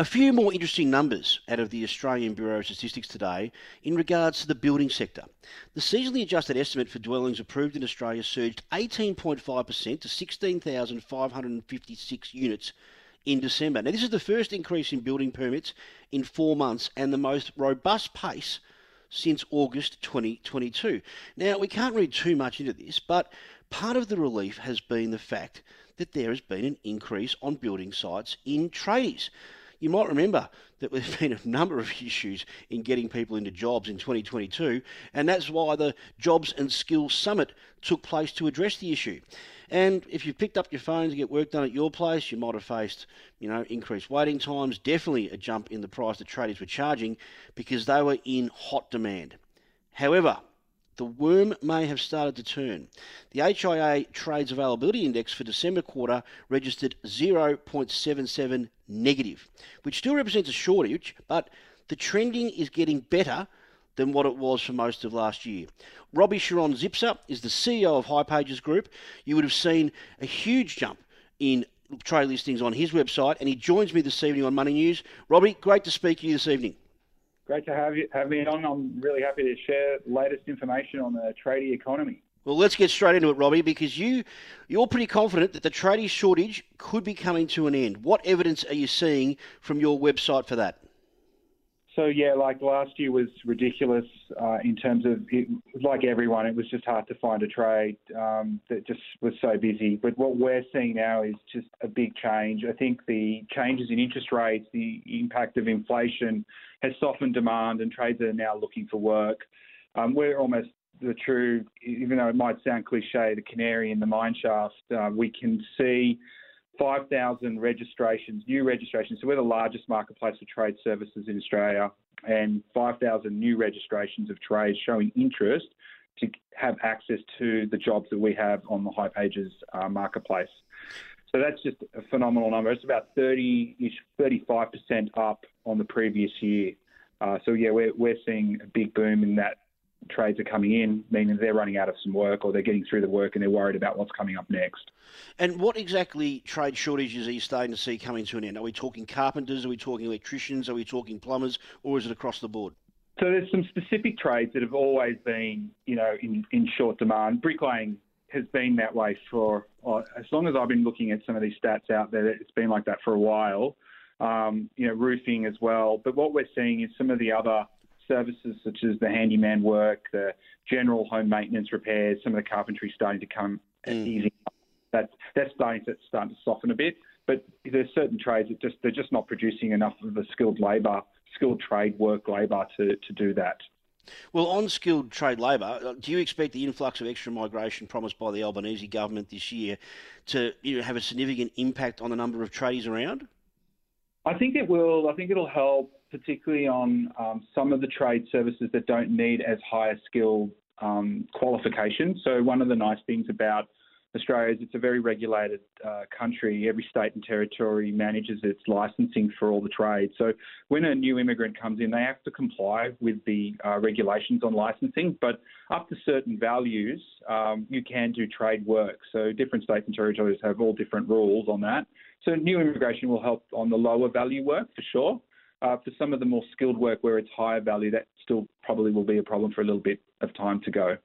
A few more interesting numbers out of the Australian Bureau of Statistics today in regards to the building sector. The seasonally adjusted estimate for dwellings approved in Australia surged 18.5% to 16,556 units in December. Now, this is the first increase in building permits in four months and the most robust pace since August 2022. Now, we can't read too much into this, but part of the relief has been the fact that there has been an increase on building sites in tradies. You might remember that there's been a number of issues in getting people into jobs in 2022, and that's why the Jobs and Skills Summit took place to address the issue. And if you picked up your phone to get work done at your place, you might have faced, you know, increased waiting times, definitely a jump in the price that traders were charging because they were in hot demand. However, the worm may have started to turn. The HIA Trades Availability Index for December quarter registered 0.77 negative, which still represents a shortage, but the trending is getting better than what it was for most of last year. Roby Sharon Zipser is the CEO of hipages Group. You would have seen a huge jump in trade listings on his website, and he joins me this evening on Money News. Roby, great to speak to you this evening. Great to have you have me on. I'm really happy to share latest information on the tradie economy. Well, let's get straight into it, Roby, because you you're pretty confident that the tradie shortage could be coming to an end. What evidence are you seeing from your website for that? So yeah, like last year was ridiculous uh, in terms of it, like everyone, it was just hard to find a trade um, that just was so busy. But what we're seeing now is just a big change. I think the changes in interest rates, the impact of inflation, has softened demand, and trades are now looking for work. Um, we're almost the true, even though it might sound cliche, the canary in the mine shaft. Uh, we can see 5,000 registrations, new registrations. So we're the largest marketplace for trade services in Australia, and 5,000 new registrations of trades showing interest to have access to the jobs that we have on the hipages uh, marketplace. So that's just a phenomenal number. It's about 30-ish, 35% up on the previous year. Uh, so yeah, we're, we're seeing a big boom in that trades are coming in, meaning they're running out of some work or they're getting through the work and they're worried about what's coming up next. And what exactly trade shortages are you starting to see coming to an end? Are we talking carpenters? Are we talking electricians? Are we talking plumbers? Or is it across the board? So there's some specific trades that have always been, you know, in, in short demand. Bricklaying has been that way for uh, as long as I've been looking at some of these stats out there. It's been like that for a while. Um, you know, roofing as well. But what we're seeing is some of the other services such as the handyman work, the general home maintenance repairs, some of the carpentry starting to come mm. easy. That that's starting to starting to soften a bit. But there's certain trades that just they're just not producing enough of the skilled labour, skilled trade work labour to, to do that. Well, on skilled trade labour, uh, do you expect the influx of extra migration promised by the Albanese government this year to you know, have a significant impact on the number of tradies around? I think it will. I think it'll help particularly on um, some of the trade services that don't need as high a skill um, qualifications. So one of the nice things about Australia is it's a very regulated uh, country. Every state and territory manages its licensing for all the trades. So when a new immigrant comes in, they have to comply with the uh, regulations on licensing. But up to certain values, um, you can do trade work. So different states and territories have all different rules on that. So new immigration will help on the lower value work for sure. Uh, for some of the more skilled work where it's higher value, that still probably will be a problem for a little bit of time to go.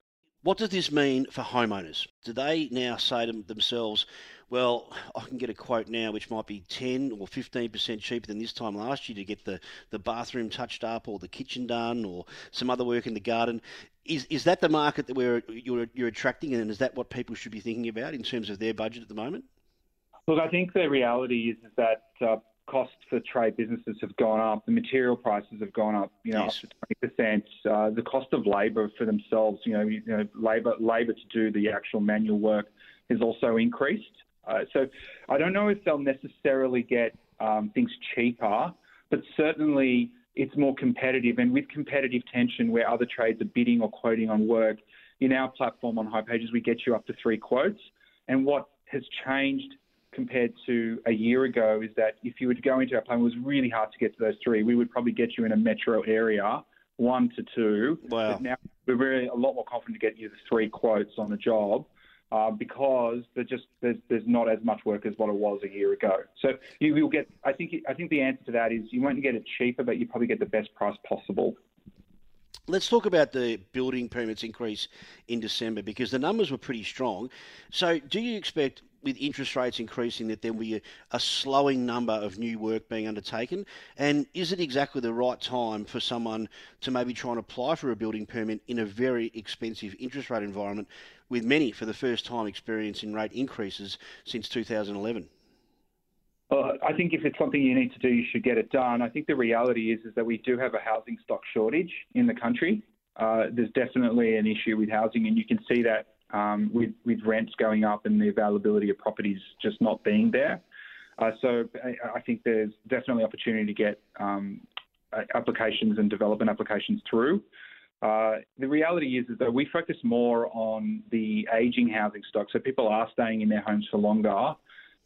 What does this mean for homeowners? Do they now say to themselves, well, I can get a quote now which might be 10 or 15% cheaper than this time last year to get the, the bathroom touched up or the kitchen done or some other work in the garden. Is, is that the market that we're, you're, you're attracting and is that what people should be thinking about in terms of their budget at the moment? Look, I think the reality is, that uh, costs for trade businesses have gone up. The material prices have gone up, you know, yes. up to twenty percent. Uh, the cost of labour for themselves, you know, you know, labour labour to do the actual manual work has also increased. Uh, so I don't know if they'll necessarily get um, things cheaper, but certainly it's more competitive. And with competitive tension, where other trades are bidding or quoting on work, in our platform on hipages, we get you up to three quotes. And what has changed compared to a year ago is that if you were to go into our plan, it was really hard to get to those three. We would probably get you in a metro area, one to two. Wow. But now we're really a lot more confident to get you the three quotes on the job. uh, because just there's, there's not as much work as what it was a year ago. So you will get. I think I think the answer to that is you won't get it cheaper, but you probably get the best price possible. Let's talk about the building permits increase in December because the numbers were pretty strong. So, do you expect with interest rates increasing that there will be a, a, slowing number of new work being undertaken? And is it exactly the right time for someone to maybe try and apply for a building permit in a very expensive interest rate environment, with many for the first time experiencing rate increases since 2011? Uh, I think if it's something you need to do, you should get it done. I think the reality is is that we do have a housing stock shortage in the country. Uh, there's definitely an issue with housing, and you can see that um, with, with rents going up and the availability of properties just not being there. Uh, so I, I, think there's definitely opportunity to get um, applications and development applications through. Uh, the reality is, is that we focus more on the aging housing stock, so people are staying in their homes for longer.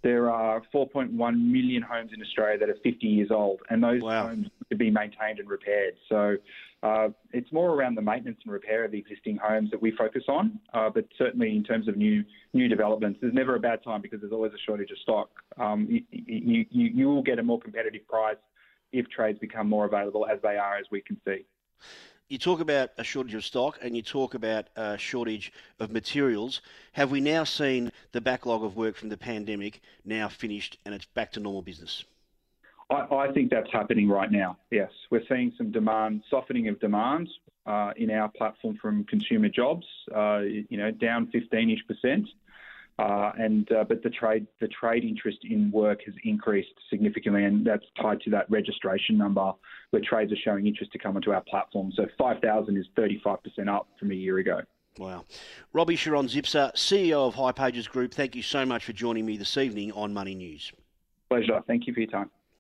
There are 4.1 million homes in Australia that are 50 years old, and those wow. homes to be maintained and repaired. So uh, it's more around the maintenance and repair of the existing homes that we focus on. Uh, but certainly, in terms of new new developments, there's never a bad time because there's always a shortage of stock. Um, you, you, you will get a more competitive price if trades become more available, as they are, as we can see you talk about a shortage of stock and you talk about a shortage of materials. Have we now seen the backlog of work from the pandemic now finished and it's back to normal business? I, I think that's happening right now. Yes, we're seeing some demand softening of demand uh, in our platform from consumer jobs. Uh, you know, down 15ish percent. Uh, and uh, but the trade the trade interest in work has increased significantly, and that's tied to that registration number where trades are showing interest to come onto our platform. So 5,000 is 35% up from a year ago. Wow. Roby Sharon-Zipser, CEO of hipages Group, thank you so much for joining me this evening on Money News. Pleasure. Thank you for your time.